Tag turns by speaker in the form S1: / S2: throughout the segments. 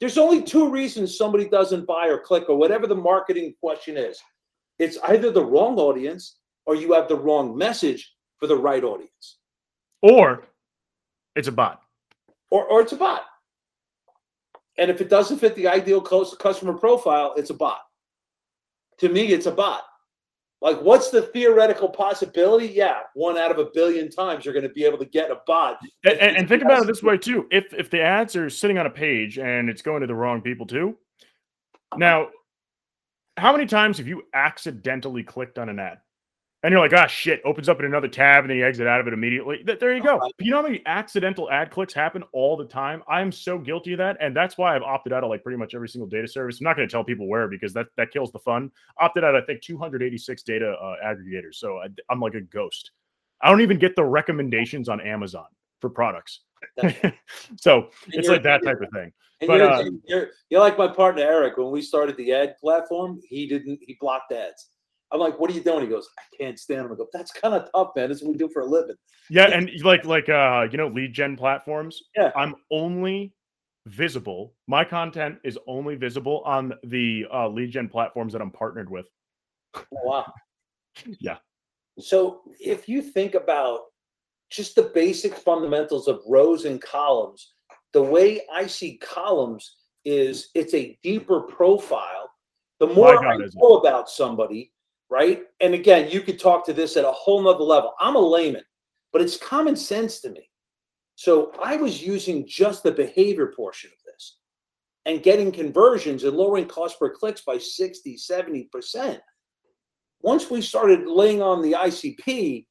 S1: There's only two reasons somebody doesn't buy or click or whatever the marketing question is. It's either the wrong audience or you have the wrong message for the right audience.
S2: Or it's a bot.
S1: Or, or it's a bot. And if it doesn't fit the ideal customer profile, it's a bot. To me, it's a bot. Like, what's the theoretical possibility? Yeah, one out of a billion times you're going to be able to get a bot.
S2: And, and, and think about it this way too: if if the ads are sitting on a page and it's going to the wrong people too. Now, how many times have you accidentally clicked on an ad? And you're like, ah, shit, opens up in another tab and then you exit out of it immediately. There you go. You know how many accidental ad clicks happen all the time? I'm so guilty of that. And that's why I've opted out of like pretty much every single data service. I'm not going to tell people where because that, that kills the fun. Opted out, I think, 286 data uh, aggregators. So I, I'm like a ghost. I don't even get the recommendations on Amazon for products. so it's like that type of thing.
S1: but you're, uh, you're, you're like my partner Eric. When we started the ad platform, he didn't he blocked ads. I'm like, what are you doing? He goes, I can't stand him. I go, that's kind of tough, man. That's what we do for a living.
S2: Yeah, and like like uh, you know, lead gen platforms.
S1: Yeah.
S2: I'm only visible. My content is only visible on the uh, lead gen platforms that I'm partnered with.
S1: Oh, wow.
S2: yeah.
S1: So if you think about just the basic fundamentals of rows and columns, the way I see columns is it's a deeper profile. The more God, I know about somebody, right? And again, you could talk to this at a whole nother level. I'm a layman, but it's common sense to me. So I was using just the behavior portion of this and getting conversions and lowering cost per clicks by 60, 70%. Once we started laying on the ICP,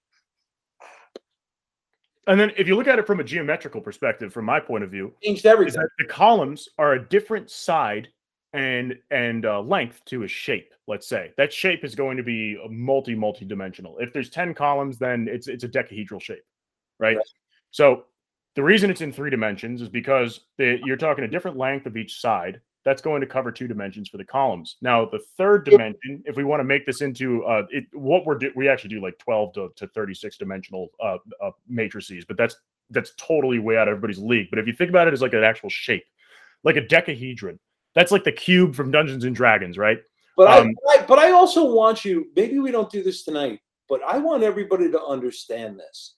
S2: and then if you look at it from a geometrical perspective, from my point of view,
S1: changed everything.
S2: the columns are a different side and and uh, length to a shape let's say. That shape is going to be multi multi dimensional if there's 10 columns then it's it's a decahedral shape right, right. so the reason it's in three dimensions is because the, you're talking a different length of each side that's going to cover two dimensions for the columns. Now the third dimension if we want to make this into uh it what we're do, we actually do like 12 to, to 36 dimensional uh, uh matrices but that's that's totally way out of everybody's league. But if you think about it as like an actual shape like a decahedron that's like the cube from Dungeons and Dragons, right?
S1: But um, I, but I also want you. Maybe we don't do this tonight, but I want everybody to understand this: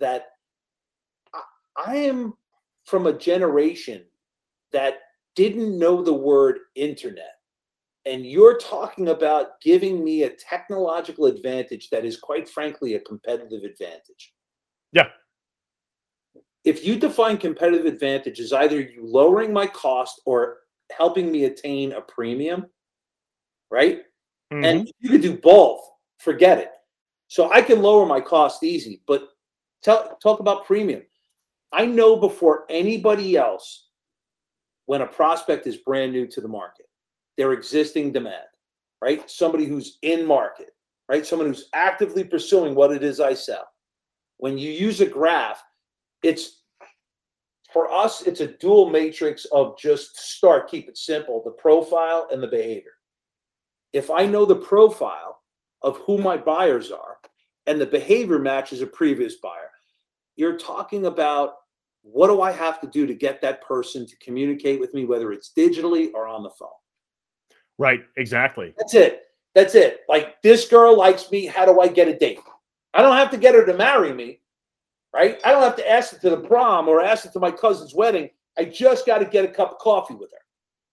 S1: that I, I am from a generation that didn't know the word internet. And you're talking about giving me a technological advantage that is, quite frankly, a competitive advantage.
S2: Yeah.
S1: If you define competitive advantage as either you lowering my cost or helping me attain a premium, right? Mm-hmm. And you can do both. Forget it. So I can lower my cost easy, but tell, talk about premium. I know before anybody else when a prospect is brand new to the market, their existing demand, right? Somebody who's in market, right? Someone who's actively pursuing what it is I sell. When you use a graph, it's for us, it's a dual matrix of just start, keep it simple, the profile and the behavior. If I know the profile of who my buyers are and the behavior matches a previous buyer, you're talking about what do I have to do to get that person to communicate with me, whether it's digitally or on the phone?
S2: Right, exactly.
S1: That's it. That's it. Like this girl likes me. How do I get a date? I don't have to get her to marry me right? I don't have to ask it to the prom or ask it to my cousin's wedding. I just got to get a cup of coffee with her.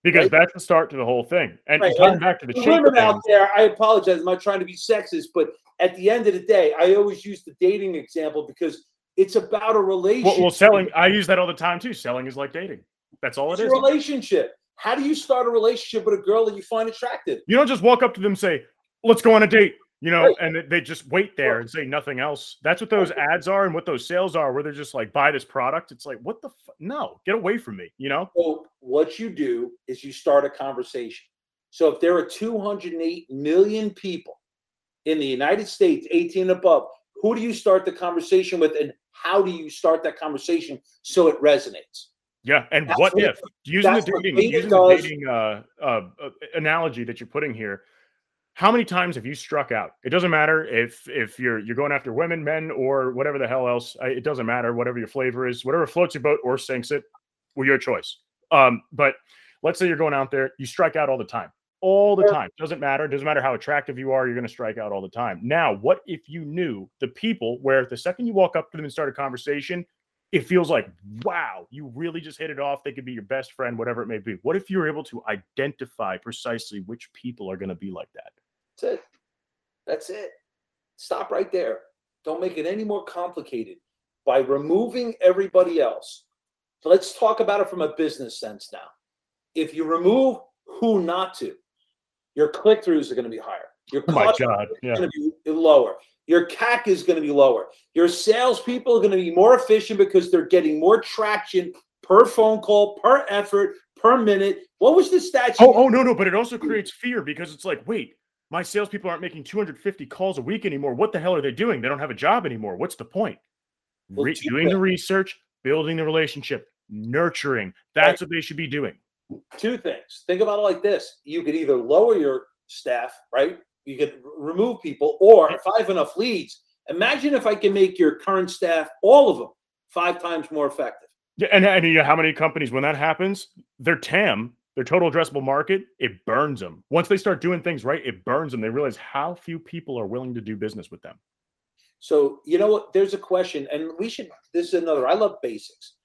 S2: Because right? that's the start to the whole thing. And right. coming back to the, the
S1: women out there, I apologize. I'm not trying to be sexist, but at the end of the day, I always use the dating example because it's about a relationship.
S2: Well, well selling, I use that all the time too. Selling is like dating. That's all
S1: it's
S2: it
S1: is. relationship. How do you start a relationship with a girl that you find attractive?
S2: You don't just walk up to them and say, let's go on a date you know, and they just wait there and say nothing else. That's what those ads are and what those sales are, where they're just like, buy this product. It's like, what the f- no, get away from me, you know?
S1: So what you do is you start a conversation. So if there are 208 million people in the United States, 18 and above, who do you start the conversation with and how do you start that conversation so it resonates?
S2: Yeah, and what, what if using the dating, using the dating uh, uh, uh, analogy that you're putting here, how many times have you struck out? It doesn't matter if if you're you're going after women, men, or whatever the hell else. It doesn't matter. Whatever your flavor is, whatever floats your boat or sinks it, well, your choice. Um, but let's say you're going out there, you strike out all the time, all the time. Doesn't matter. Doesn't matter how attractive you are, you're going to strike out all the time. Now, what if you knew the people where the second you walk up to them and start a conversation, it feels like, wow, you really just hit it off. They could be your best friend, whatever it may be. What if you were able to identify precisely which people are going to be like that?
S1: That's it. That's it. Stop right there. Don't make it any more complicated by removing everybody else. So let's talk about it from a business sense now. If you remove who not to, your click throughs are going to be higher. Your
S2: oh my God, yeah.
S1: going to be lower. Your CAC is going to be lower. Your salespeople are going to be more efficient because they're getting more traction per phone call, per effort, per minute. What was the stat?
S2: Oh, oh no, no, but it also creates fear because it's like, wait, my salespeople aren't making 250 calls a week anymore. What the hell are they doing? They don't have a job anymore. What's the point? Well, Re- doing the research, building the relationship, nurturing. That's right. what they should be doing.
S1: Two things. Think about it like this: you could either lower your staff, right? You could remove people, or if I have enough leads, imagine if I can make your current staff, all of them, five times more effective.
S2: Yeah, and, and you know how many companies, when that happens, their TAM their total addressable market, it burns them. Once they start doing things right, it burns them. They realize how few people are willing to do business with them.
S1: So, you know what? There's a question, and we should, this is another, I love basics.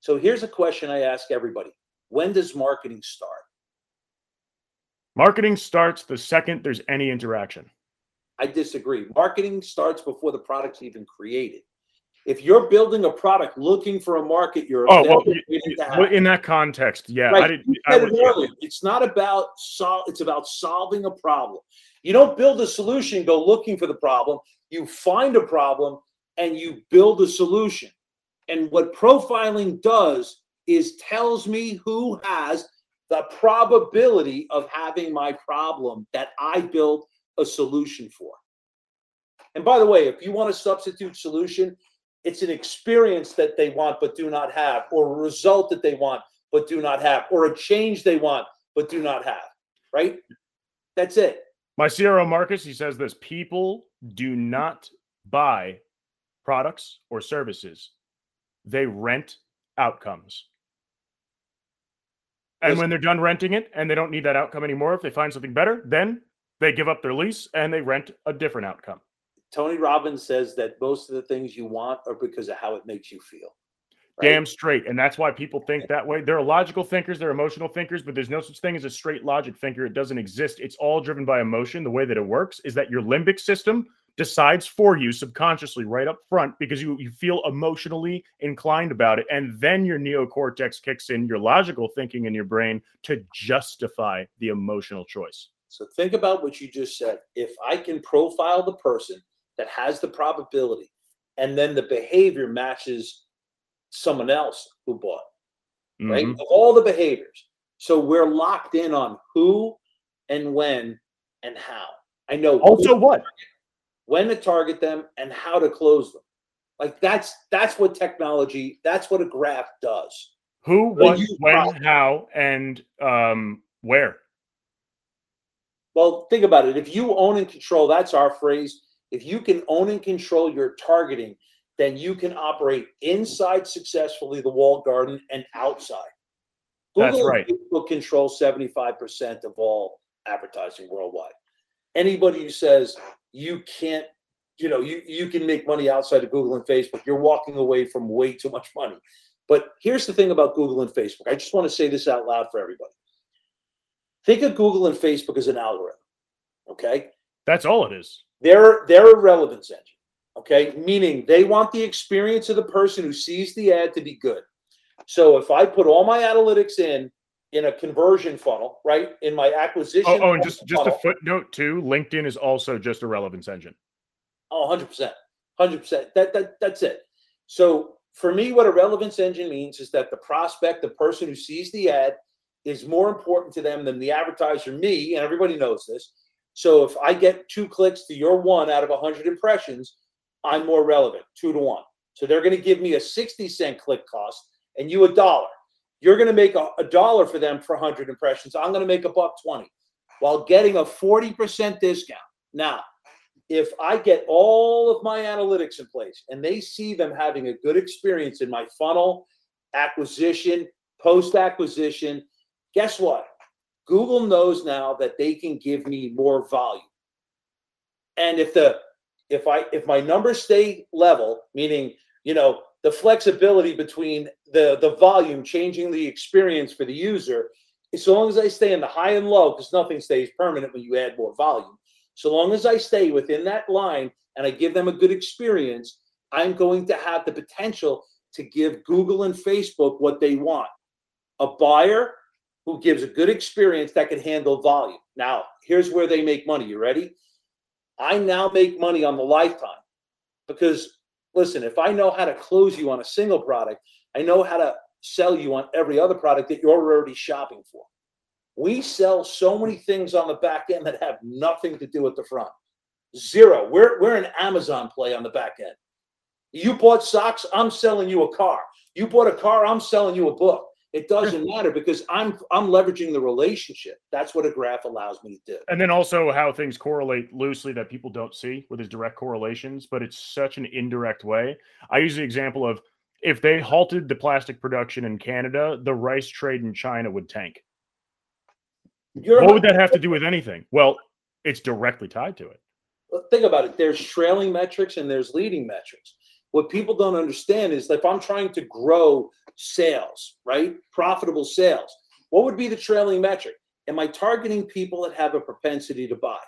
S1: So, here's a question I ask everybody When does marketing start?
S2: Marketing starts the second there's any interaction.
S1: I disagree. Marketing starts before the product's even created if you're building a product looking for a market, you're
S2: oh well, in that context, yeah. Right. I didn't, I
S1: would, it It's not about sol- It's about solving a problem. You don't build a solution, go looking for the problem. You find a problem and you build a solution. And what profiling does is tells me who has the probability of having my problem that I built a solution for. And by the way, if you want a substitute solution, it's an experience that they want but do not have, or a result that they want but do not have, or a change they want but do not have. Right? That's it.
S2: My CRO Marcus, he says this people do not buy products or services, they rent outcomes. And when they're done renting it and they don't need that outcome anymore, if they find something better, then they give up their lease and they rent a different outcome.
S1: Tony Robbins says that most of the things you want are because of how it makes you feel.
S2: Right? Damn straight. And that's why people think that way. They're logical thinkers, they're emotional thinkers, but there's no such thing as a straight logic thinker. It doesn't exist. It's all driven by emotion. The way that it works is that your limbic system decides for you subconsciously right up front because you, you feel emotionally inclined about it. And then your neocortex kicks in your logical thinking in your brain to justify the emotional choice.
S1: So think about what you just said. If I can profile the person that has the probability, and then the behavior matches someone else who bought, mm-hmm. right? Of all the behaviors. So we're locked in on who and when and how. I know
S2: also what
S1: target, when to target them and how to close them. Like that's that's what technology, that's what a graph does.
S2: Who, what, when, how, and um, where.
S1: Well, think about it. If you own and control, that's our phrase. If you can own and control your targeting, then you can operate inside successfully the walled garden and outside.
S2: Google That's right.
S1: Facebook control 75% of all advertising worldwide. Anybody who says you can't, you know, you, you can make money outside of Google and Facebook, you're walking away from way too much money. But here's the thing about Google and Facebook. I just want to say this out loud for everybody. Think of Google and Facebook as an algorithm. Okay.
S2: That's all it is.
S1: They're they're a relevance engine. Okay, meaning they want the experience of the person who sees the ad to be good. So if I put all my analytics in in a conversion funnel, right, in my acquisition.
S2: Oh, oh and just just a footnote too. LinkedIn is also just a relevance engine.
S1: Oh, 100 percent, hundred percent. That that that's it. So for me, what a relevance engine means is that the prospect, the person who sees the ad, is more important to them than the advertiser, me, and everybody knows this. So if I get two clicks to your one out of 100 impressions, I'm more relevant, two to one. So they're going to give me a 60 cent click cost and you a dollar. You're going to make a, a dollar for them for 100 impressions. I'm going to make a buck 20 while getting a 40% discount. Now, if I get all of my analytics in place and they see them having a good experience in my funnel, acquisition, post acquisition, Guess what? Google knows now that they can give me more volume. And if the if I if my numbers stay level, meaning you know the flexibility between the the volume changing the experience for the user, as long as I stay in the high and low, because nothing stays permanent when you add more volume. So long as I stay within that line and I give them a good experience, I'm going to have the potential to give Google and Facebook what they want. A buyer who gives a good experience that can handle volume. Now, here's where they make money. You ready? I now make money on the lifetime because listen, if I know how to close you on a single product, I know how to sell you on every other product that you're already shopping for. We sell so many things on the back end that have nothing to do with the front. Zero. We're, we're an Amazon play on the back end. You bought socks, I'm selling you a car. You bought a car, I'm selling you a book. It doesn't matter because I'm I'm leveraging the relationship. That's what a graph allows me to do.
S2: And then also how things correlate loosely that people don't see with his direct correlations, but it's such an indirect way. I use the example of if they halted the plastic production in Canada, the rice trade in China would tank. You're what would that have to do with anything? Well, it's directly tied to it.
S1: Think about it. There's trailing metrics and there's leading metrics. What people don't understand is if I'm trying to grow sales, right? Profitable sales. What would be the trailing metric? Am I targeting people that have a propensity to buy?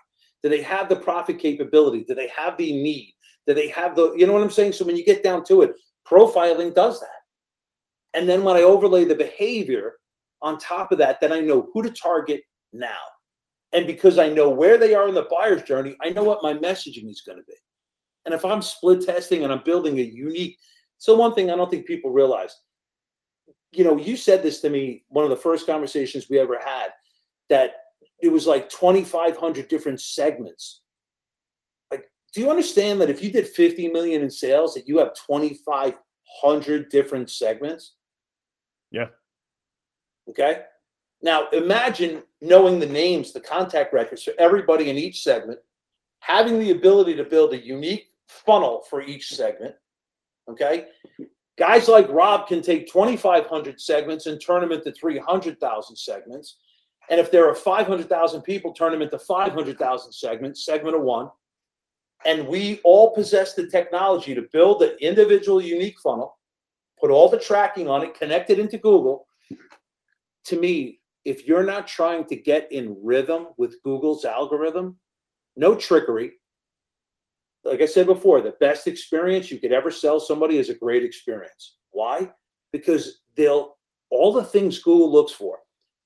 S1: Do they have the profit capability? Do they have the need? Do they have the, you know what I'm saying? So when you get down to it, profiling does that. And then when I overlay the behavior on top of that, then I know who to target now. And because I know where they are in the buyer's journey, I know what my messaging is going to be. And if I'm split testing and I'm building a unique, so one thing I don't think people realize you know, you said this to me one of the first conversations we ever had that it was like 2,500 different segments. Like, do you understand that if you did 50 million in sales, that you have 2,500 different segments?
S2: Yeah.
S1: Okay. Now imagine knowing the names, the contact records for everybody in each segment, having the ability to build a unique funnel for each segment. Okay. Guys like Rob can take 2,500 segments and turn them into 300,000 segments. And if there are 500,000 people, turn them into 500,000 segments, segment of one. And we all possess the technology to build an individual unique funnel, put all the tracking on it, connect it into Google. To me, if you're not trying to get in rhythm with Google's algorithm, no trickery, like I said before, the best experience you could ever sell somebody is a great experience. Why? Because they'll all the things Google looks for,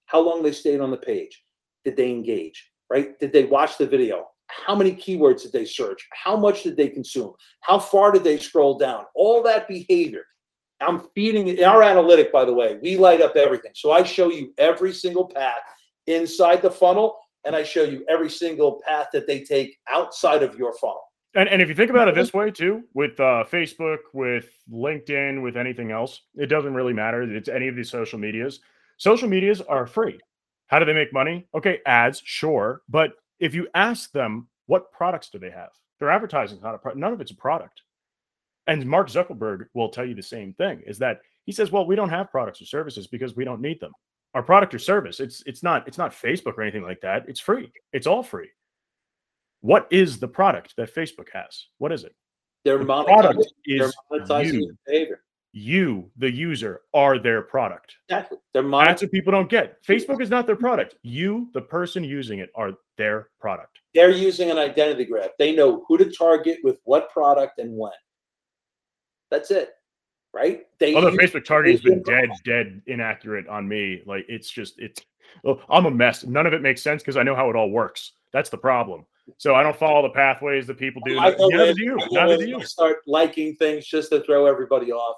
S1: how long they stayed on the page, did they engage, right? Did they watch the video? How many keywords did they search? How much did they consume? How far did they scroll down? All that behavior. I'm feeding in our analytic, by the way, we light up everything. So I show you every single path inside the funnel, and I show you every single path that they take outside of your funnel.
S2: And, and if you think about it this way too, with uh, Facebook, with LinkedIn, with anything else, it doesn't really matter. It's any of these social medias. Social medias are free. How do they make money? Okay, ads, sure. But if you ask them, what products do they have? Their advertising is not a pro- none of it's a product. And Mark Zuckerberg will tell you the same thing is that he says, well, we don't have products or services because we don't need them. Our product or service, it's it's not it's not Facebook or anything like that. It's free. It's all free. What is the product that Facebook has? What is it?
S1: Their
S2: the
S1: product
S2: is you. Behavior. You, the user, are their product.
S1: Exactly. They're
S2: That's what people don't get. Facebook is not their product. You, the person using it, are their product.
S1: They're using an identity graph. They know who to target with what product and when. That's it. Right?
S2: They Although Facebook targeting has been dead, dead inaccurate on me. Like it's just it's oh, I'm a mess. None of it makes sense because I know how it all works. That's the problem. So I don't follow the pathways that people do. I Neither do you. Neither do you.
S1: Start liking things just to throw everybody off.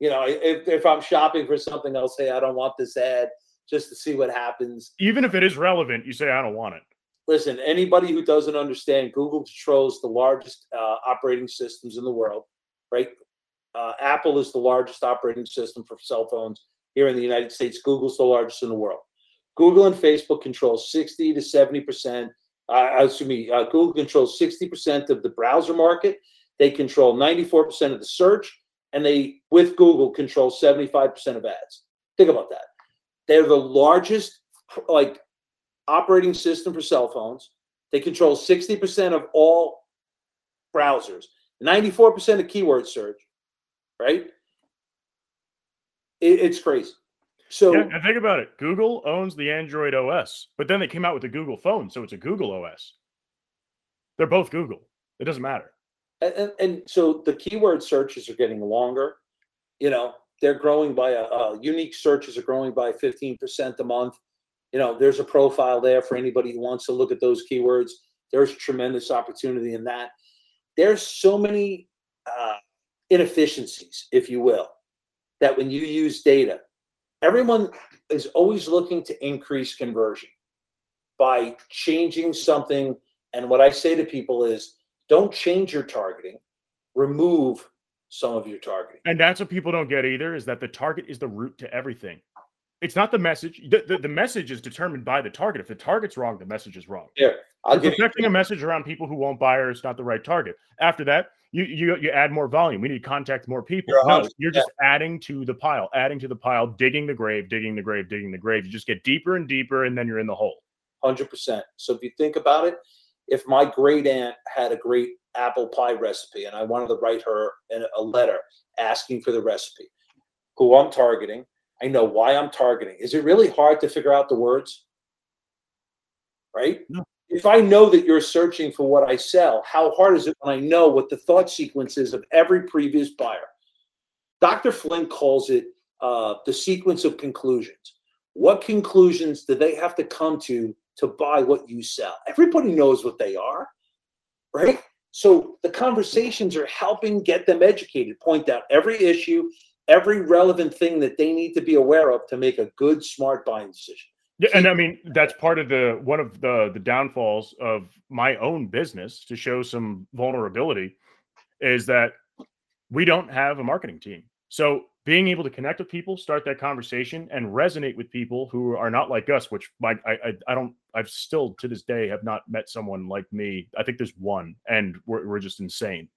S1: You know, if, if I'm shopping for something, I'll say I don't want this ad just to see what happens.
S2: Even if it is relevant, you say I don't want it.
S1: Listen, anybody who doesn't understand, Google controls the largest uh, operating systems in the world, right? Uh, Apple is the largest operating system for cell phones here in the United States. Google's the largest in the world. Google and Facebook control 60 to 70 percent uh, excuse me, uh, Google controls 60% of the browser market. They control 94% of the search, and they, with Google, control 75% of ads. Think about that. They're the largest like operating system for cell phones. They control 60% of all browsers, 94% of keyword search, right? It, it's crazy. So
S2: yeah, and think about it. Google owns the Android OS, but then they came out with the Google phone, so it's a Google OS. They're both Google. It doesn't matter.
S1: And, and, and so the keyword searches are getting longer. You know, they're growing by a, a unique searches are growing by 15% a month. You know, there's a profile there for anybody who wants to look at those keywords. There's tremendous opportunity in that. There's so many uh, inefficiencies, if you will, that when you use data, everyone is always looking to increase conversion by changing something. And what I say to people is don't change your targeting, remove some of your targeting.
S2: And that's what people don't get either is that the target is the root to everything. It's not the message. The, the, the message is determined by the target. If the target's wrong, the message is wrong.
S1: Yeah.
S2: I'll You're protecting a message around people who won't buy or it's not the right target. After that, you you you add more volume. We need to contact more people. You're no, you're just yeah. adding to the pile, adding to the pile, digging the grave, digging the grave, digging the grave. You just get deeper and deeper, and then you're in the hole.
S1: Hundred percent. So if you think about it, if my great aunt had a great apple pie recipe and I wanted to write her a letter asking for the recipe, who I'm targeting, I know why I'm targeting. Is it really hard to figure out the words? Right? No if I know that you're searching for what I sell, how hard is it when I know what the thought sequence is of every previous buyer? Dr. Flint calls it uh, the sequence of conclusions. What conclusions do they have to come to to buy what you sell? Everybody knows what they are, right? So the conversations are helping get them educated, point out every issue, every relevant thing that they need to be aware of to make a good, smart buying decision.
S2: Yeah, and I mean that's part of the one of the the downfalls of my own business to show some vulnerability is that we don't have a marketing team. So being able to connect with people, start that conversation, and resonate with people who are not like us, which my, I, I, I don't I've still to this day have not met someone like me. I think there's one, and we're we're just insane.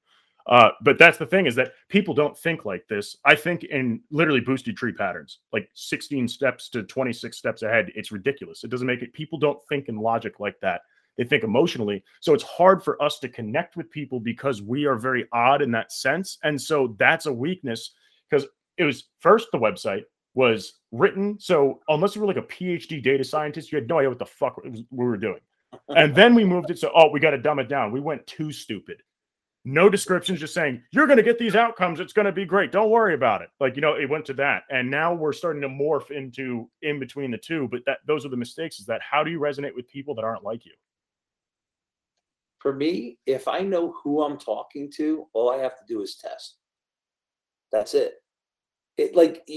S2: Uh, but that's the thing is that people don't think like this. I think in literally boosted tree patterns, like 16 steps to 26 steps ahead. It's ridiculous. It doesn't make it. People don't think in logic like that. They think emotionally. So it's hard for us to connect with people because we are very odd in that sense. And so that's a weakness because it was first the website was written. So unless you were like a PhD data scientist, you had no idea what the fuck we were doing. And then we moved it. So, oh, we got to dumb it down. We went too stupid no descriptions, just saying you're going to get these outcomes. It's going to be great. Don't worry about it. Like you know, it went to that, and now we're starting to morph into in between the two. But that those are the mistakes. Is that how do you resonate with people that aren't like you?
S1: For me, if I know who I'm talking to, all I have to do is test. That's it. It like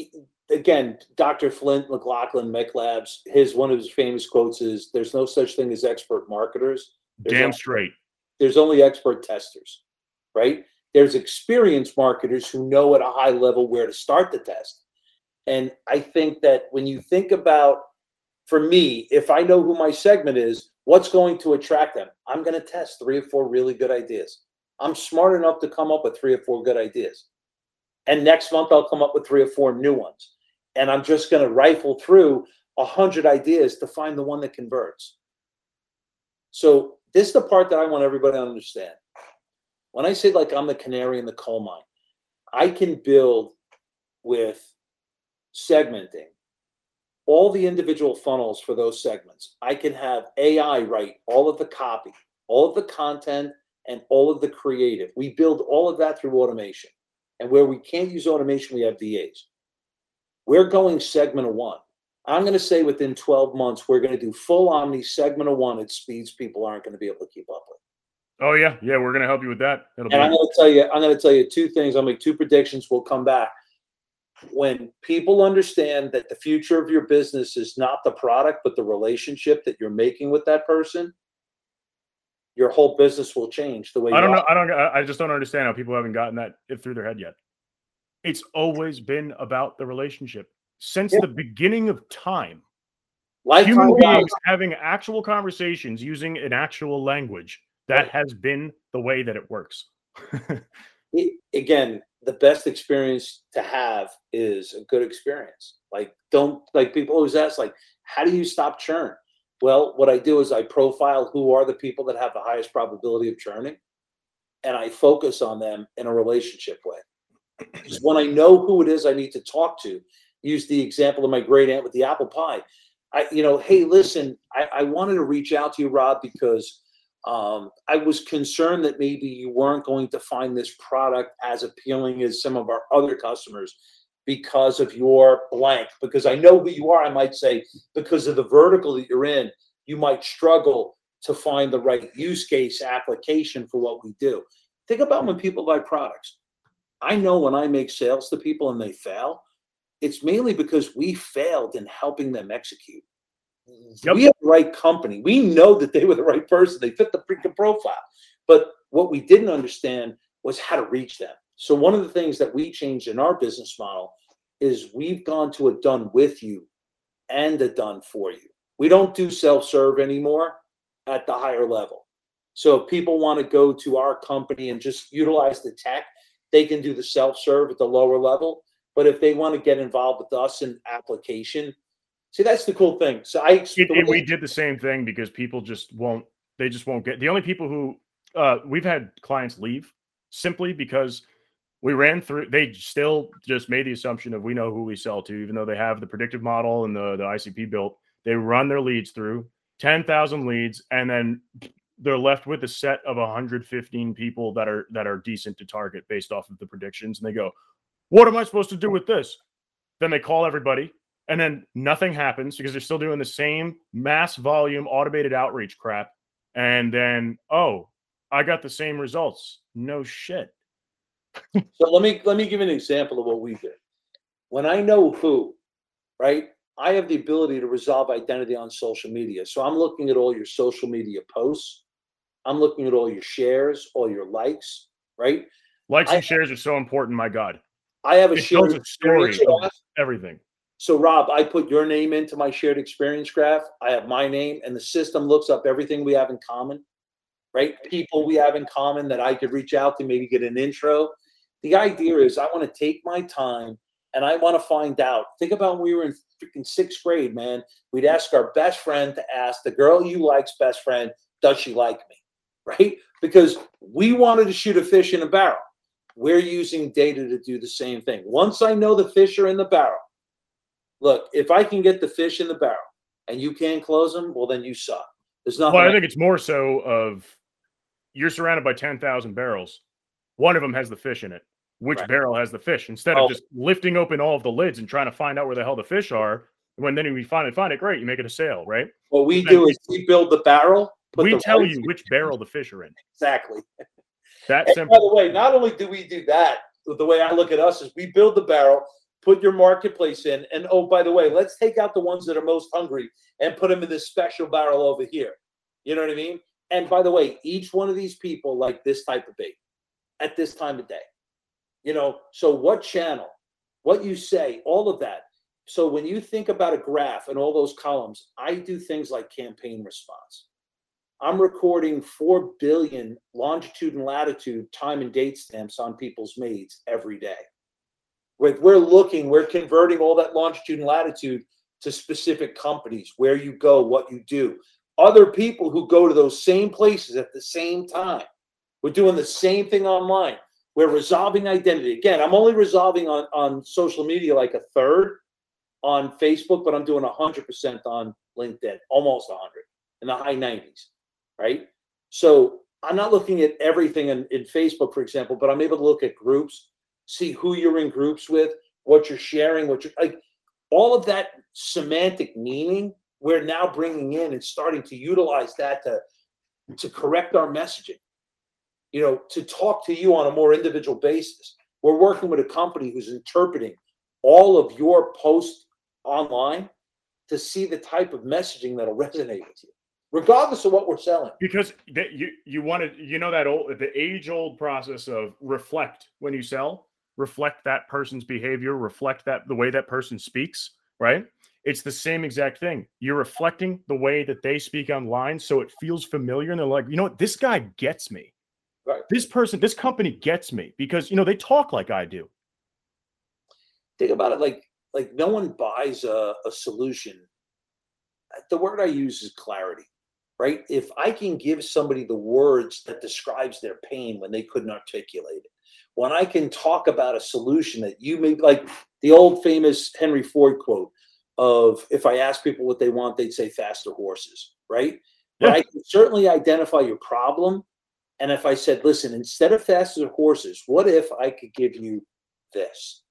S1: again, Dr. Flint McGlaughlin, MECLABS, his one of his famous quotes is, "There's no such thing as expert marketers."
S2: There's Damn only, straight.
S1: There's only expert testers right? There's experienced marketers who know at a high level where to start the test. And I think that when you think about, for me, if I know who my segment is, what's going to attract them? I'm going to test three or four really good ideas. I'm smart enough to come up with three or four good ideas. And next month, I'll come up with three or four new ones. And I'm just going to rifle through a hundred ideas to find the one that converts. So this is the part that I want everybody to understand. When I say like I'm the canary in the coal mine, I can build with segmenting all the individual funnels for those segments. I can have AI write all of the copy, all of the content, and all of the creative. We build all of that through automation. And where we can't use automation, we have VAs. We're going segment of one. I'm going to say within 12 months, we're going to do full Omni segment of one at speeds people aren't going to be able to keep up with.
S2: Oh yeah, yeah, we're gonna help you with that.
S1: It'll and I'm gonna tell you, I'm gonna tell you two things. I'll make two predictions. We'll come back. When people understand that the future of your business is not the product, but the relationship that you're making with that person, your whole business will change. The way
S2: I don't know, I don't, I just don't understand how people haven't gotten that it through their head yet. It's always been about the relationship since yeah. the beginning of time. Lifetime Human beings having actual conversations using an actual language that has been the way that it works.
S1: it, again, the best experience to have is a good experience. Like, don't like people always ask, like, how do you stop churn? Well, what I do is I profile who are the people that have the highest probability of churning, and I focus on them in a relationship way. Because when I know who it is I need to talk to, use the example of my great aunt with the apple pie. I, you know, hey, listen, I, I wanted to reach out to you, Rob, because um, I was concerned that maybe you weren't going to find this product as appealing as some of our other customers because of your blank. Because I know who you are, I might say, because of the vertical that you're in, you might struggle to find the right use case application for what we do. Think about when people buy products. I know when I make sales to people and they fail, it's mainly because we failed in helping them execute. Yep. We have the right company. We know that they were the right person. They fit the freaking profile. But what we didn't understand was how to reach them. So one of the things that we changed in our business model is we've gone to a done with you and a done for you. We don't do self-serve anymore at the higher level. So if people want to go to our company and just utilize the tech, they can do the self-serve at the lower level. But if they want to get involved with us in application, See, that's the cool thing. So I
S2: it, it, we did the same thing because people just won't. They just won't get the only people who uh, we've had clients leave simply because we ran through. They still just made the assumption of we know who we sell to, even though they have the predictive model and the the ICP built. They run their leads through ten thousand leads, and then they're left with a set of 115 people that are that are decent to target based off of the predictions, and they go, "What am I supposed to do with this?" Then they call everybody and then nothing happens because they're still doing the same mass volume automated outreach crap. And then oh i got the same results. No shit.
S1: So let me let me give you an example of what we did. When i know who right i have the ability to resolve identity on social media. So i'm looking at all your social media posts. I'm looking at all your shares all your likes right?
S2: Likes and I, shares are so important my god.
S1: I have a it shared story
S2: everything
S1: so, Rob, I put your name into my shared experience graph. I have my name, and the system looks up everything we have in common, right? People we have in common that I could reach out to, maybe get an intro. The idea is I want to take my time and I want to find out. Think about when we were in freaking sixth grade, man. We'd ask our best friend to ask the girl you like's best friend, does she like me? Right? Because we wanted to shoot a fish in a barrel. We're using data to do the same thing. Once I know the fish are in the barrel, look, if I can get the fish in the barrel and you can't close them, well, then you suck. There's nothing.
S2: Well, I think it's more so of you're surrounded by 10,000 barrels. One of them has the fish in it. Which right. barrel has the fish? Instead oh. of just lifting open all of the lids and trying to find out where the hell the fish are, when then we finally find it, great, you make it a sale, right?
S1: What we do is we build the barrel.
S2: We tell you which barrel the fish are in.
S1: Exactly.
S2: That simple.
S1: By the way, not only do we do that, the way I look at us is we build the barrel, put your marketplace in. And oh, by the way, let's take out the ones that are most hungry and put them in this special barrel over here. You know what I mean? And by the way, each one of these people like this type of bait at this time of day. You know, so what channel, what you say, all of that. So when you think about a graph and all those columns, I do things like campaign response. I'm recording 4 billion longitude and latitude time and date stamps on people's MAIDs every day with we're looking, we're converting all that longitude and latitude to specific companies, where you go, what you do. Other people who go to those same places at the same time. We're doing the same thing online. We're resolving identity. Again, I'm only resolving on, on social media like a third on Facebook, but I'm doing 100% on LinkedIn, almost 100 in the high 90s, right? So I'm not looking at everything in, in Facebook, for example, but I'm able to look at groups see who you're in groups with, what you're sharing, what you're like, all of that semantic meaning. We're now bringing in and starting to utilize that to to correct our messaging. You know, to talk to you on a more individual basis. We're working with a company who's interpreting all of your posts online to see the type of messaging that'll resonate with you regardless of what we're selling.
S2: Because you you wanted you know that old the age old process of reflect when you sell reflect that person's behavior, reflect that the way that person speaks, right? It's the same exact thing. You're reflecting the way that they speak online so it feels familiar and they're like, you know what, this guy gets me. Right. This person, this company gets me because you know they talk like I do.
S1: Think about it like like no one buys a, a solution. Uh, the word I use is clarity, right? If I can give somebody the words that describes their pain when they couldn't articulate it, when I can talk about a solution that you may like the old famous Henry Ford quote of if I ask people what they want, they'd say faster horses, right? Yeah. But I can certainly identify your problem. And if I said, listen, instead of faster horses, what if I could give you this?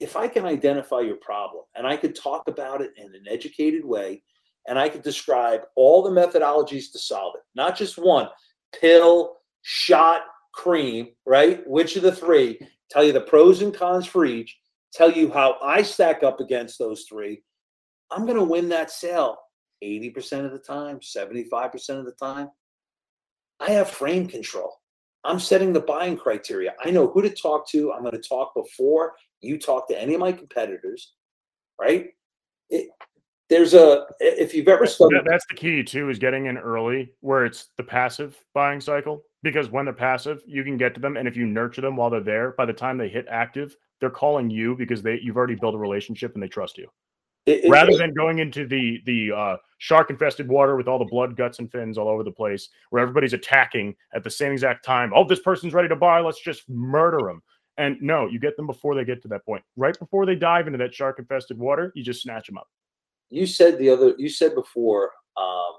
S1: If I can identify your problem and I could talk about it in an educated way, and I could describe all the methodologies to solve it, not just one pill, shot, cream, right? Which of the three? Tell you the pros and cons for each, tell you how I stack up against those three. I'm going to win that sale 80% of the time, 75% of the time. I have frame control. I'm setting the buying criteria. I know who to talk to. I'm going to talk before you talk to any of my competitors, right? It, there's a if you've ever studied
S2: that's the key too is getting in early where it's the passive buying cycle because when they're passive you can get to them and if you nurture them while they're there by the time they hit active they're calling you because they you've already built a relationship and they trust you. It, rather it, than going into the the uh, shark infested water with all the blood guts and fins all over the place where everybody's attacking at the same exact time oh this person's ready to buy let's just murder them and no you get them before they get to that point. Right before they dive into that shark infested water you just snatch them up.
S1: You said the other you said before um,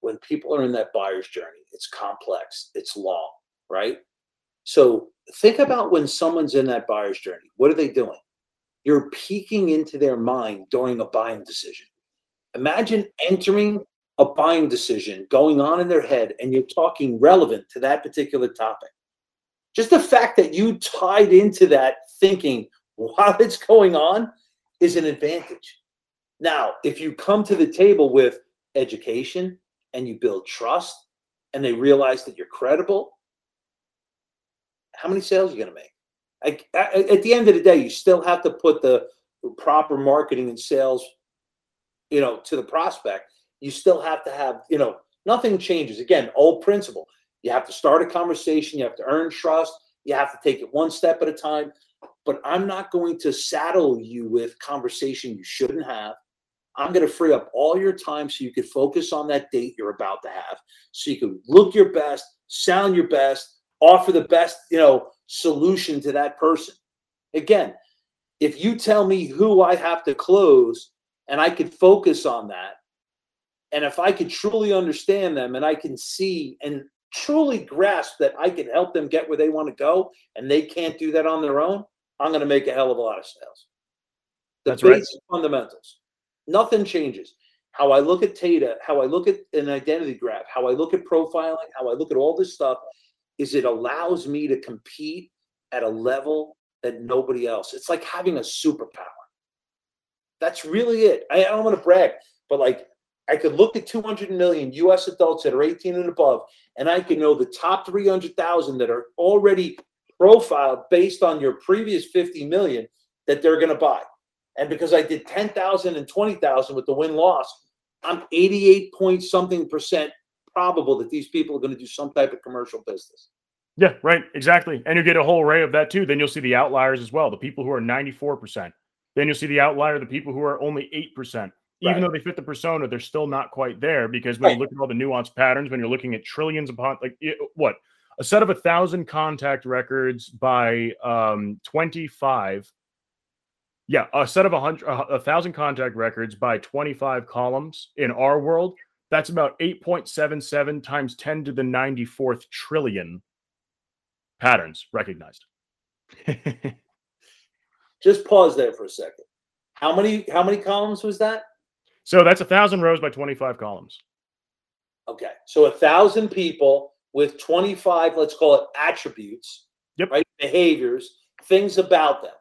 S1: when people are in that buyer's journey it's complex it's long right? So think about when someone's in that buyer's journey what are they doing? You're peeking into their mind during a buying decision. Imagine entering a buying decision going on in their head and you're talking relevant to that particular topic. Just the fact that you tied into that thinking while it's going on is an advantage. Now, if you come to the table with education and you build trust and they realize that you're credible, how many sales are you going to make? At the end of the day, you still have to put the proper marketing and sales, you know, to the prospect. You still have to have, you know, nothing changes. Again, old principle. You have to start a conversation. You have to earn trust. You have to take it one step at a time. But I'm not going to saddle you with conversation you shouldn't have. I'm going to free up all your time so you can focus on that date you're about to have. So you can look your best, sound your best, offer the best, you know, solution to that person. Again, if you tell me who I have to close and I could focus on that, and if I could truly understand them and I can see and truly grasp that I can help them get where they want to go and they can't do that on their own, I'm going to make a hell of a lot of sales. The That's basic right. fundamentals. Nothing changes. How I look at data, how I look at an identity graph, how I look at profiling, how I look at all this stuff is it allows me to compete at a level that nobody else. It's like having a superpower. That's really it. I, I don't want to brag, but like I could look at 200 million US adults that are 18 and above, and I can know the top 300,000 that are already profiled based on your previous 50 million that they're going to buy. And because I did 10,000 and 20,000 with the win loss, I'm 88 point something percent probable that these people are going to do some type of commercial business.
S2: Yeah, right. Exactly. And you get a whole array of that too. Then you'll see the outliers as well, the people who are 94%. Then you'll see the outlier, the people who are only 8%. Even right. though they fit the persona, they're still not quite there because when right. you look at all the nuanced patterns, when you're looking at trillions upon, like what? A set of a thousand contact records by um, 25 yeah, a set of a hundred, a thousand contact records by 25 columns in our world. That's about 8.77 times 10 to the 94th trillion patterns recognized.
S1: Just pause there for a second. How many how many columns was that?
S2: So that's a thousand rows by 25 columns.
S1: Okay. So a thousand people with 25, let's call it attributes,
S2: yep.
S1: right? Behaviors, things about them.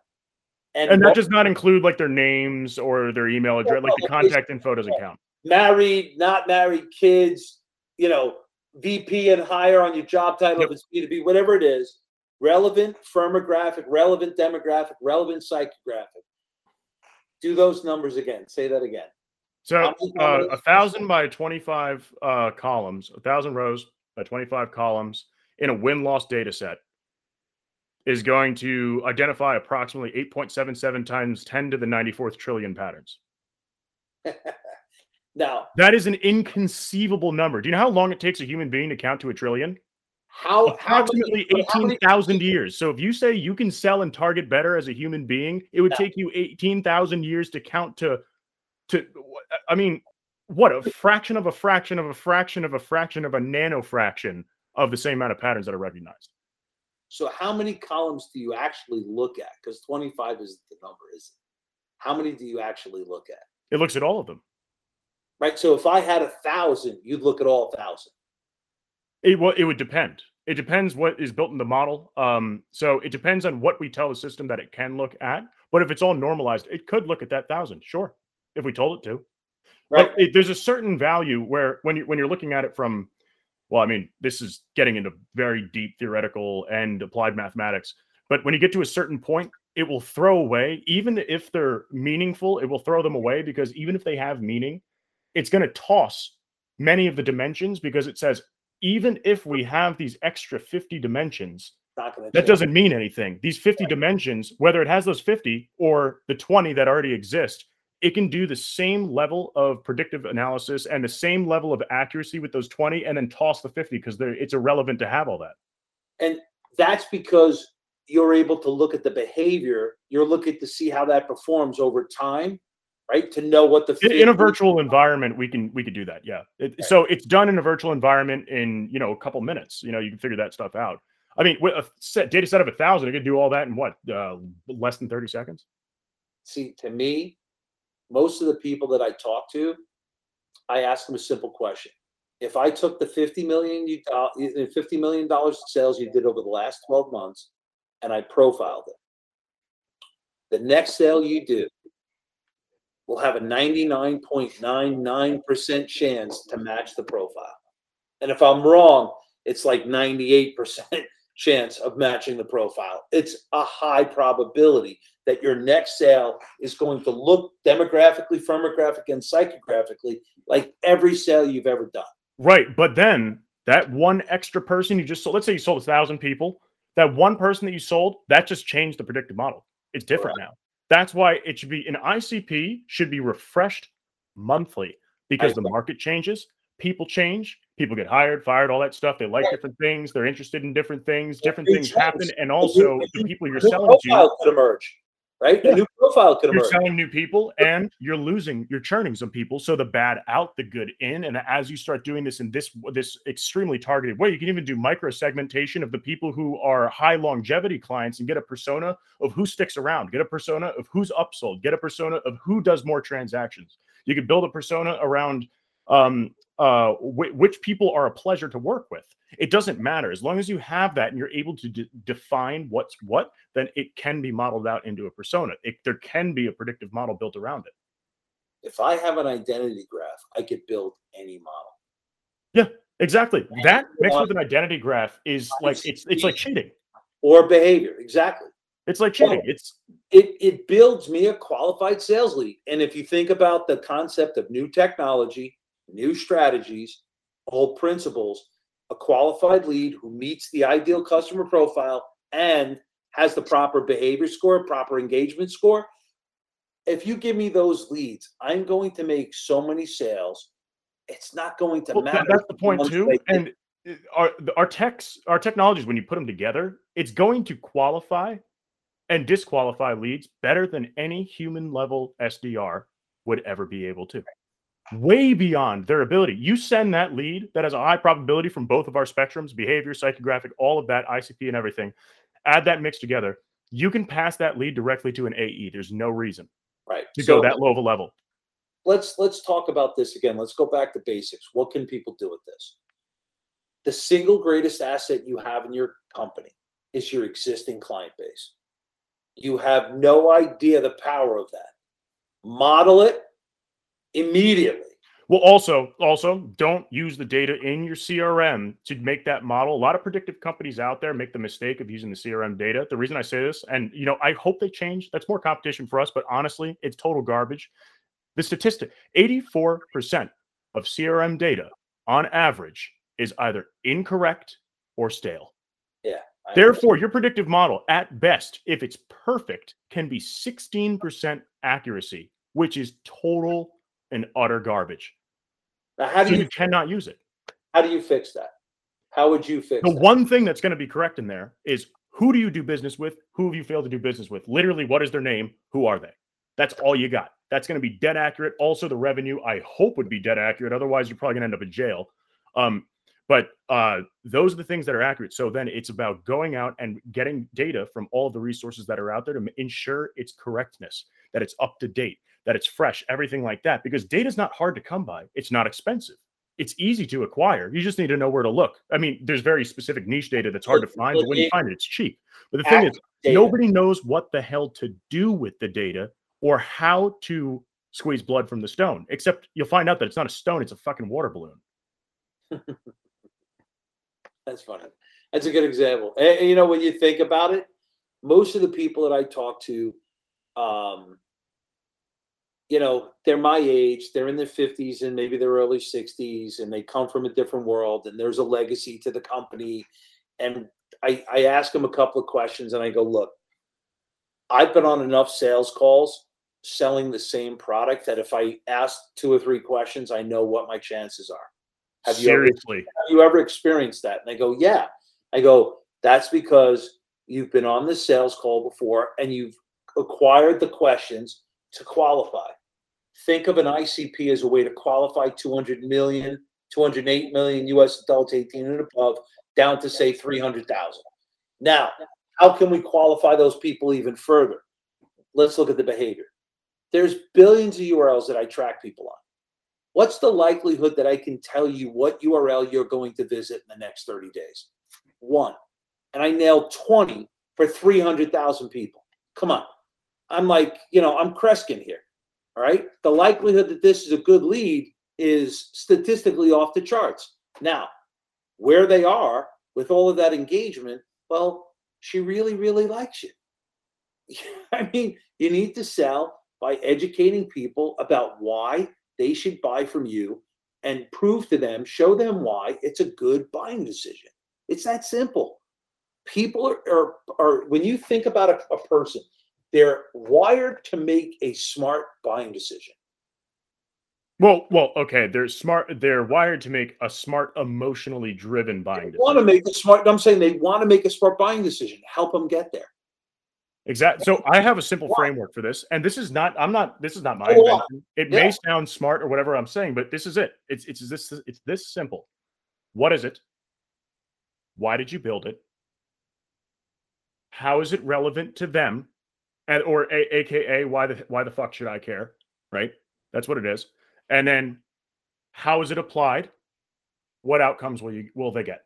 S2: And, and that does not include like their names or their email address, like the contact info doesn't count.
S1: Married, not married, kids, you know, VP and higher on your job title yep. if it's B2B, whatever it is, relevant firmographic, relevant demographic, relevant psychographic. Do those numbers again. Say that again.
S2: So uh, a thousand by 25 uh, columns, a thousand rows by 25 columns in a win loss data set is going to identify approximately 8.77 times 10 to the 94th trillion patterns.
S1: now,
S2: that is an inconceivable number. Do you know how long it takes a human being to count to a trillion?
S1: How
S2: approximately how 18,000 years. So if you say you can sell and target better as a human being, it would take you 18,000 years to count to to I mean, what a fraction of a fraction of a fraction of a fraction of a nano fraction of the same amount of patterns that are recognized.
S1: So how many columns do you actually look at? Because 25 is the number, is it? How many do you actually look at?
S2: It looks at all of them.
S1: Right. So if I had a thousand, you'd look at all thousand.
S2: It well, it would depend. It depends what is built in the model. Um, so it depends on what we tell the system that it can look at. But if it's all normalized, it could look at that thousand, sure, if we told it to. Right. But it, there's a certain value where when you when you're looking at it from well, I mean, this is getting into very deep theoretical and applied mathematics. But when you get to a certain point, it will throw away, even if they're meaningful, it will throw them away because even if they have meaning, it's going to toss many of the dimensions because it says, even if we have these extra 50 dimensions, that doesn't mean anything. These 50 right. dimensions, whether it has those 50 or the 20 that already exist, it can do the same level of predictive analysis and the same level of accuracy with those 20 and then toss the 50 because it's irrelevant to have all that.
S1: And that's because you're able to look at the behavior, you're looking to see how that performs over time, right? To know what the
S2: in, in a virtual environment, we can we could do that. Yeah. It, right. So it's done in a virtual environment in you know a couple minutes. You know, you can figure that stuff out. I mean, with a set data set of a thousand, it could do all that in what uh, less than 30 seconds.
S1: See, to me, most of the people that I talk to, I ask them a simple question. If I took the 50 million you uh, 50 million dollars in sales you did over the last 12 months and I profiled it, the next sale you do will have a 99.99% chance to match the profile. And if I'm wrong, it's like 98% chance of matching the profile. It's a high probability that your next sale is going to look demographically, firmographic, and psychographically like every sale you've ever done.
S2: Right. But then that one extra person you just sold, let's say you sold a thousand people, that one person that you sold, that just changed the predictive model. It's different right. now. That's why it should be an ICP should be refreshed monthly because the market changes, people change, people get hired, fired, all that stuff. They like different things. They're interested in different things. Different things happen, and also the people you're selling to
S1: could emerge. Right, yeah. a new profile could
S2: emerge. You're selling new people, and you're losing, you're churning some people. So the bad out, the good in, and as you start doing this in this this extremely targeted way, you can even do micro segmentation of the people who are high longevity clients and get a persona of who sticks around, get a persona of who's upsold, get a persona of who does more transactions. You could build a persona around um, uh, wh- which people are a pleasure to work with. It doesn't matter as long as you have that and you're able to de- define what's what. Then it can be modeled out into a persona. It, there can be a predictive model built around it.
S1: If I have an identity graph, I could build any model.
S2: Yeah, exactly. And that mixed with an identity graph is like it's it's like cheating
S1: or behavior. Exactly.
S2: It's like cheating. it's
S1: it it builds me a qualified sales lead. And if you think about the concept of new technology, new strategies, old principles, a qualified lead who meets the ideal customer profile and has the proper behavior score, proper engagement score. If you give me those leads, I'm going to make so many sales. It's not going to well, matter.
S2: That's the point too. And our our techs, our technologies, when you put them together, it's going to qualify and disqualify leads better than any human level SDR would ever be able to way beyond their ability. You send that lead that has a high probability from both of our spectrums, behavior, psychographic, all of that, ICP and everything. Add that mix together. You can pass that lead directly to an AE. There's no reason
S1: right
S2: to so, go that low of a level.
S1: Let's let's talk about this again. Let's go back to basics. What can people do with this? The single greatest asset you have in your company is your existing client base. You have no idea the power of that. Model it, immediately.
S2: Well, also, also don't use the data in your CRM to make that model. A lot of predictive companies out there make the mistake of using the CRM data. The reason I say this, and you know, I hope they change. That's more competition for us, but honestly, it's total garbage. The statistic: 84% of CRM data on average is either incorrect or stale.
S1: Yeah,
S2: Therefore, your predictive model, at best, if it's perfect, can be 16% accuracy, which is total and utter garbage.
S1: Now, how do
S2: So
S1: you,
S2: you cannot use it.
S1: how do you fix that? How would you fix
S2: The
S1: that?
S2: one thing that's going to be correct in there is who do you do business with? Who have you failed to do business with? Literally, what is their name? Who are they? That's all you got. That's going to be dead accurate. Also, the revenue, I hope, would be dead accurate. Otherwise, you're probably going to end up in jail. Um, but uh, those are the things that are accurate. So then it's about going out and getting data from all of the resources that are out there to ensure its correctness, that it's up to date, that it's fresh, everything like that. Because data is not hard to come by. It's not expensive. It's easy to acquire. You just need to know where to look. I mean, there's very specific niche data that's hard to find, but when you find it, it's cheap. But the thing is,
S1: data.
S2: nobody knows what the hell to do with the data or how to squeeze blood from the stone, except you'll find out that it's not a stone, it's a fucking water balloon.
S1: That's funny. That's a good example. And, and, you know, when you think about it, most of the people that I talk to, um, you know, they're my age, they're in their 50s and maybe their early 60s, and they come from a different world, and there's a legacy to the company. And I, I ask them a couple of questions and I go, look, I've been on enough sales calls selling the same product that if I ask two or three questions, I know what my chances are. Have you ever have you ever experienced that? And they go, yeah. I go, that's because you've been on the sales call before and you've acquired the questions to qualify. Think of an ICP as a way to qualify 200 million, 208 million US adults 18 and above down to say 300,000. Now, how can we qualify those people even further? Let's look at the behavior. There's billions of URLs that I track people on. What's the likelihood that I can tell you what URL you're going to visit in the next 30 days? One. And I nailed 20 for 300,000 people. Come on. I'm like, you know, I'm Kreskin here. All right. The likelihood that this is a good lead is statistically off the charts. Now, where they are with all of that engagement, well, she really, really likes you. I mean, you need to sell by educating people about why they should buy from you and prove to them, show them why it's a good buying decision. It's that simple. People are, are, are when you think about a, a person, they're wired to make a smart buying decision.
S2: Well, well, okay. They're smart. They're wired to make a smart, emotionally driven buying
S1: They want to make a smart, I'm saying they want to make a smart buying decision. Help them get there.
S2: Exactly. So I have a simple framework for this, and this is not. I'm not. This is not my
S1: Oh,
S2: invention. It
S1: Yeah.
S2: may sound smart or whatever I'm saying, but this is it. It's it's this. It's this simple. What is it? Why did you build it? How is it relevant to them? And or a, AKA why the why the fuck should I care? Right? That's what it is. And then how is it applied? What outcomes will you will they get?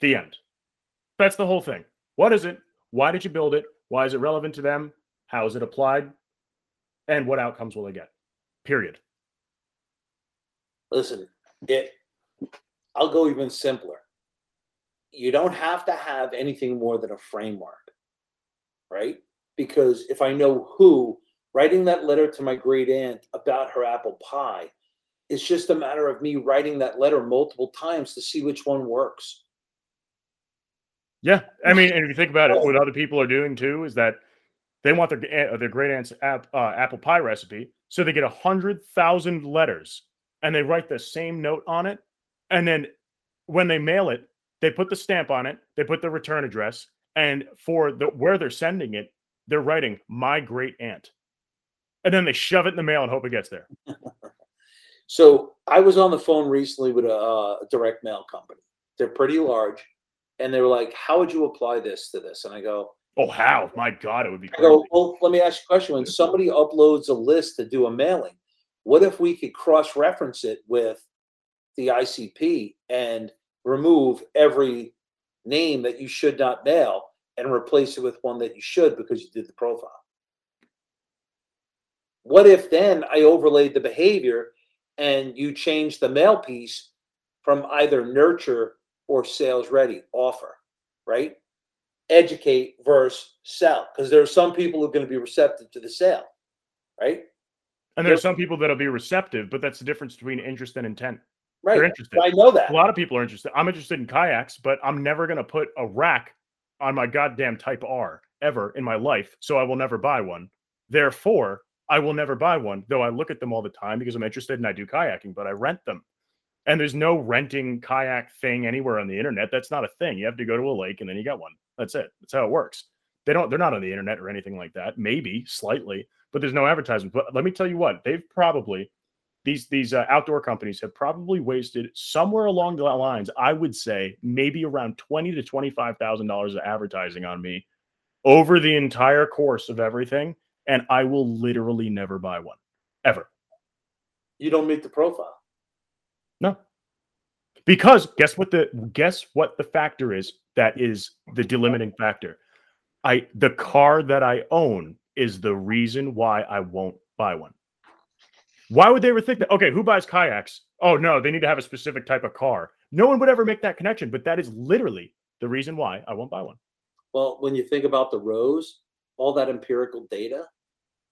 S2: The end. That's the whole thing. What is it? Why did you build it? Why is it relevant to them? How is it applied? And what outcomes will they get? Period.
S1: Listen, it I'll go even simpler. You don't have to have anything more than a framework, right? Because if I know who, writing that letter to my great aunt about her apple pie, it's just a matter of me writing that letter multiple times to see which one works.
S2: Yeah, I mean, and if you think about it, what other people are doing too is that they want their their great aunt's app, uh, apple pie recipe, so they get a hundred thousand letters and they write the same note on it, and then when they mail it, they put the stamp on it, they put the return address, and for the where they're sending it, they're writing "my great aunt," and then they shove it in the mail and hope it gets there.
S1: So I was on the phone recently with a, uh, direct mail company. They're pretty large, and they were like, "How would you apply this to this?" And I go,
S2: Oh, how? My God, it would be
S1: I
S2: crazy.
S1: go, well, let me ask you a question. When somebody uploads a list to do a mailing, what if we could cross-reference it with the ICP and remove every name that you should not mail and replace it with one that you should because you did the profile? What if then I overlaid the behavior and you change the mail piece from either nurture or sales ready offer, right? educate versus sell because there are some people who are going to be receptive to the sale right
S2: And there are some people that'll be receptive, but that's the difference between interest and intent.
S1: right
S2: They're interested.
S1: i know that
S2: A lot of people are interested. I'm interested in kayaks, but I'm never going to put a rack on my goddamn Type R ever in my life, so I will never buy one. Therefore, I will never buy one, though I look at them all the time because I'm interested and I do kayaking, but I rent them. And there's no renting kayak thing anywhere on the internet. That's not a thing. You have to go to a lake and then you get one. That's it. That's how it works. They don't, they're not on the internet or anything like that. Maybe slightly, but there's no advertisement. But let me tell you what, they've probably, these, these uh, outdoor companies have probably wasted somewhere along the lines, I would say maybe around twenty to $25,000 of advertising on me over the entire course of everything. And I will literally never buy one ever.
S1: You don't meet the profile.
S2: No. Because guess what the guess what the factor is that is the delimiting factor. I the car that I own is the reason why I won't buy one. Why would they ever think that? Okay, who buys kayaks? Oh no, they need to have a specific type of car. No one would ever make that connection, but that is literally the reason why I won't buy one.
S1: Well, when you think about the rows, all that empirical data,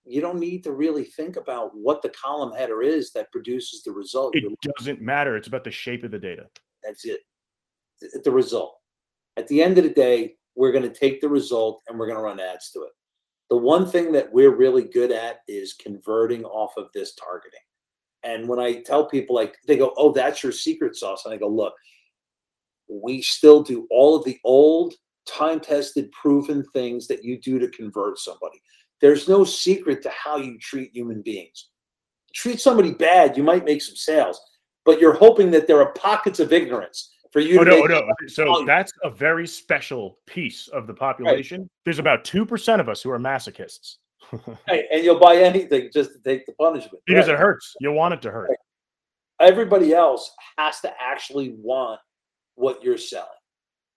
S1: you don't need to really think about what the column header is that produces the result.
S2: It doesn't matter. It's about the shape of the data.
S1: That's it. The result. At the end of the day, we're going to take the result and we're going to run ads to it. The one thing that we're really good at is converting off of this targeting. And when I tell people, like, they go, Oh, that's your secret sauce. And I go, Look, we still do all of the old, time tested, proven things that you do to convert somebody. There's no secret to how you treat human beings. Treat somebody bad, you might make some sales, but you're hoping that there are pockets of ignorance for you
S2: oh,
S1: to
S2: no, no. So that's a very special piece of the population. Right. There's about 2% of us who are masochists.
S1: hey, and you'll buy anything just to take the punishment.
S2: Because right. it hurts. You want it to hurt.
S1: Right. Everybody else has to actually want what you're selling.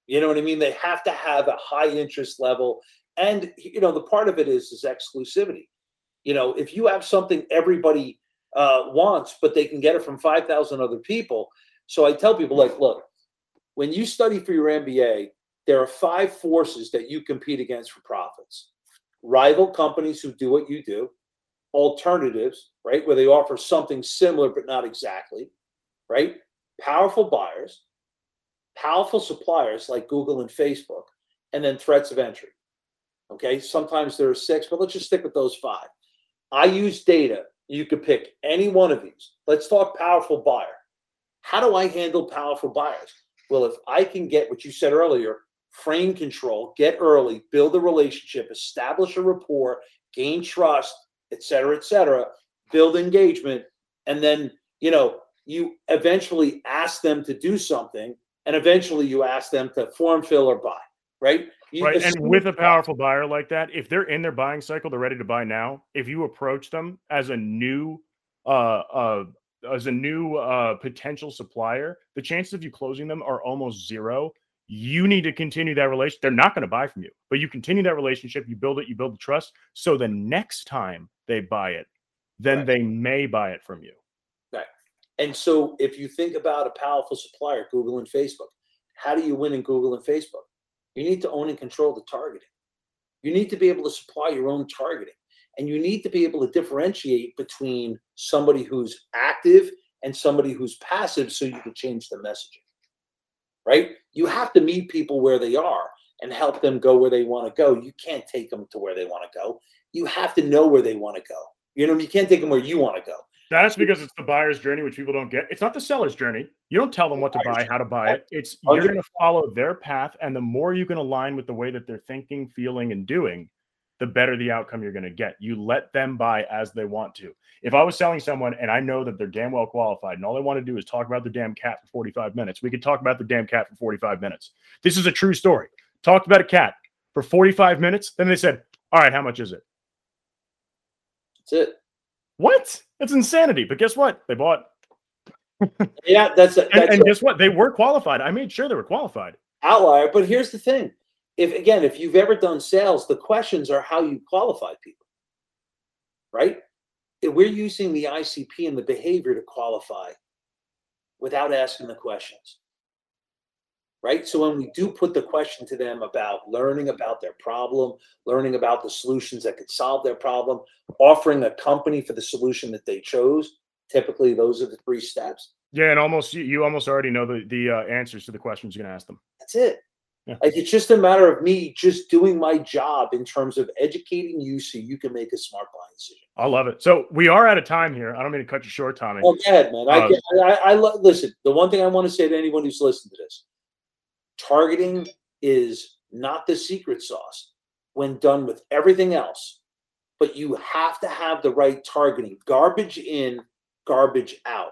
S1: You know what I mean? They have to have a high interest level and you know the part of it is is exclusivity you know if you have something everybody uh, wants but they can get it from 5000 other people so i tell people like look when you study for your mba there are five forces that you compete against for profits rival companies who do what you do alternatives right where they offer something similar but not exactly right powerful buyers powerful suppliers like google and facebook and then threats of entry Okay, sometimes there are six, but let's just stick with those five. I use data. You could pick any one of these. Let's talk powerful buyer. How do I handle powerful buyers? Well, if I can get what you said earlier, frame control, get early, build a relationship, establish a rapport, gain trust, et cetera, et cetera, build engagement, and then, you know, you eventually ask them to do something, and eventually you ask them to form, fill, or buy, right?
S2: right. And with a powerful buyer like that, if they're in their buying cycle, they're ready to buy now. If you approach them as a new, uh, uh, as a new uh, potential supplier, the chances of you closing them are almost zero. You need to continue that relationship. They're not going to buy from you, but you continue that relationship. You build it. You build the trust. So the next time they buy it, then right. they may buy it from you.
S1: Right. And so if you think about a powerful supplier, Google and Facebook, how do you win in Google and Facebook? You need to own and control the targeting. You need to be able to supply your own targeting. And you need to be able to differentiate between somebody who's active and somebody who's passive so you can change the messaging. Right? You have to meet people where they are and help them go where they want to go. You can't take them to where they want to go. You have to know where they want to go. You know, you can't take them where you want to go.
S2: That's because it's the buyer's journey, which people don't get. It's not the seller's journey. You don't tell them what to buy, how to buy it. It's you're going to follow their path, and the more you can align with the way that they're thinking, feeling, and doing, the better the outcome you're going to get. You let them buy as they want to. If I was selling someone and I know that they're damn well qualified, and all they want to do is talk about the damn cat for 45 minutes, we could talk about the damn cat for 45 minutes. This is a true story. Talked about a cat for 45 minutes. Then they said, All right, how much is it?
S1: That's it.
S2: What? That's insanity. But guess what? They bought.
S1: yeah, that's, a, that's
S2: and, and guess what? They were qualified. I made sure they were qualified.
S1: Outlier. But here's the thing: if again, if you've ever done sales, the questions are how you qualify people, right? If we're using the ICP and the behavior to qualify without asking the questions right? So when we do put the question to them about learning about their problem, learning about the solutions that could solve their problem, offering a company for the solution that they chose, typically those are the three steps.
S2: Yeah, and almost you, you almost already know the the uh, answers to the questions you're going to ask them.
S1: That's it. Yeah. Like it's just a matter of me just doing my job in terms of educating you so you can make a smart buying decision.
S2: I love it. So we are out of time here. I don't mean to cut you short, Tommy.
S1: Oh, go ahead, man. I, uh, I, I, I listen. The one thing I want to say to anyone who's listened to this: targeting is not the secret sauce when done with everything else, but you have to have the right targeting. Garbage in, garbage out.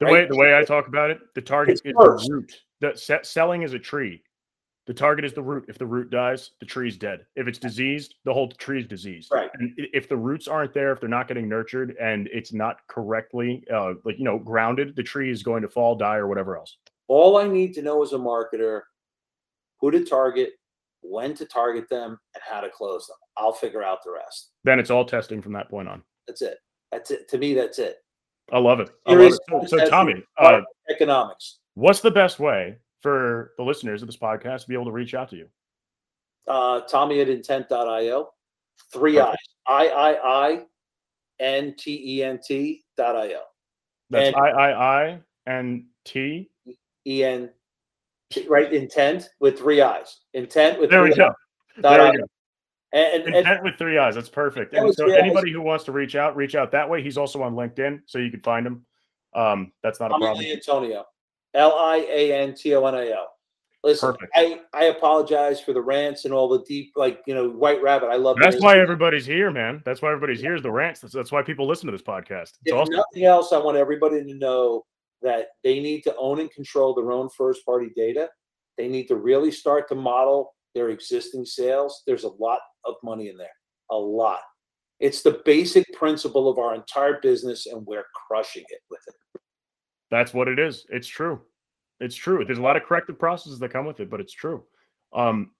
S2: The right? way the way I talk about it, the target it's is first. the root. The selling is a tree. The target is the root. If the root dies, the tree's dead. If it's diseased, the whole tree's diseased.
S1: Right.
S2: And if the roots aren't there, if they're not getting nurtured, and it's not correctly, uh, like you know, grounded, the tree is going to fall, die, or whatever else.
S1: All I need to know as a marketer, who to target, when to target them, and how to close them. I'll figure out the rest.
S2: Then it's all testing from that point on.
S1: That's it. That's it. To me, that's it.
S2: I love it. I love it. So, so Tommy, uh,
S1: economics.
S2: What's the best way for the listeners of this podcast to be able to reach out to you?
S1: Uh, Tommy at intent.io. Three Eyes. I I I N T E N T dot io.
S2: That's I I I N T
S1: E N right intent with three eyes. Intent with
S2: there
S1: we
S2: go.
S1: There we
S2: go. And, and, intent with three eyes. That's perfect. And so anybody eyes. who wants to reach out, reach out that way. He's also on LinkedIn, so you can find him. Um, that's not a problem.
S1: Antonio. L I A N T O N A O. Listen, Perfect. I, I apologize for the rants and all the deep, like, you know, White Rabbit. I love
S2: That's why everybody's here, man. That's why everybody's here is the rants. That's, that's why people listen to this podcast.
S1: It's if awesome. nothing else, I want everybody to know that they need to own and control their own first party data. They need to really start to model their existing sales. There's a lot of money in there, a lot. It's the basic principle of our entire business, and we're crushing it with it.
S2: That's what it is. It's true. It's true. There's a lot of corrective processes that come with it, but it's true. Um,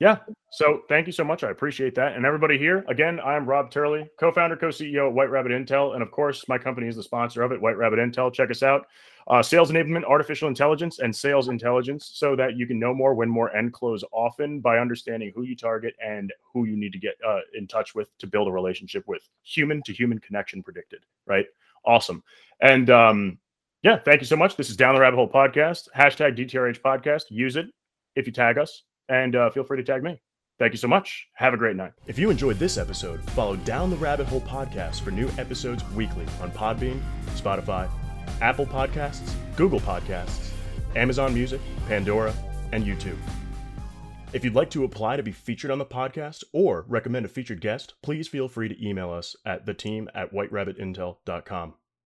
S2: yeah. So thank you so much. I appreciate that. And everybody here, again, I'm Rob Turley, co-founder, co-CEO at White Rabbit Intel. And of course, my company is the sponsor of it, White Rabbit Intel. Check us out. Uh, sales enablement, artificial intelligence, and sales intelligence so that you can know more, win more, and close often by understanding who you target and who you need to get uh, in touch with to build a relationship with. Human to human connection predicted, right? Awesome. And um, yeah, thank you so much. This is Down the Rabbit Hole Podcast. Hashtag DTRH Podcast. Use it if you tag us, and uh, feel free to tag me. Thank you so much. Have a great night. If you enjoyed this episode, follow Down the Rabbit Hole Podcast for new episodes weekly on Podbean, Spotify, Apple Podcasts, Google Podcasts, Amazon Music, Pandora, and YouTube. If you'd like to apply to be featured on the podcast or recommend a featured guest, please feel free to email us at the team at whiterabbitintel.com.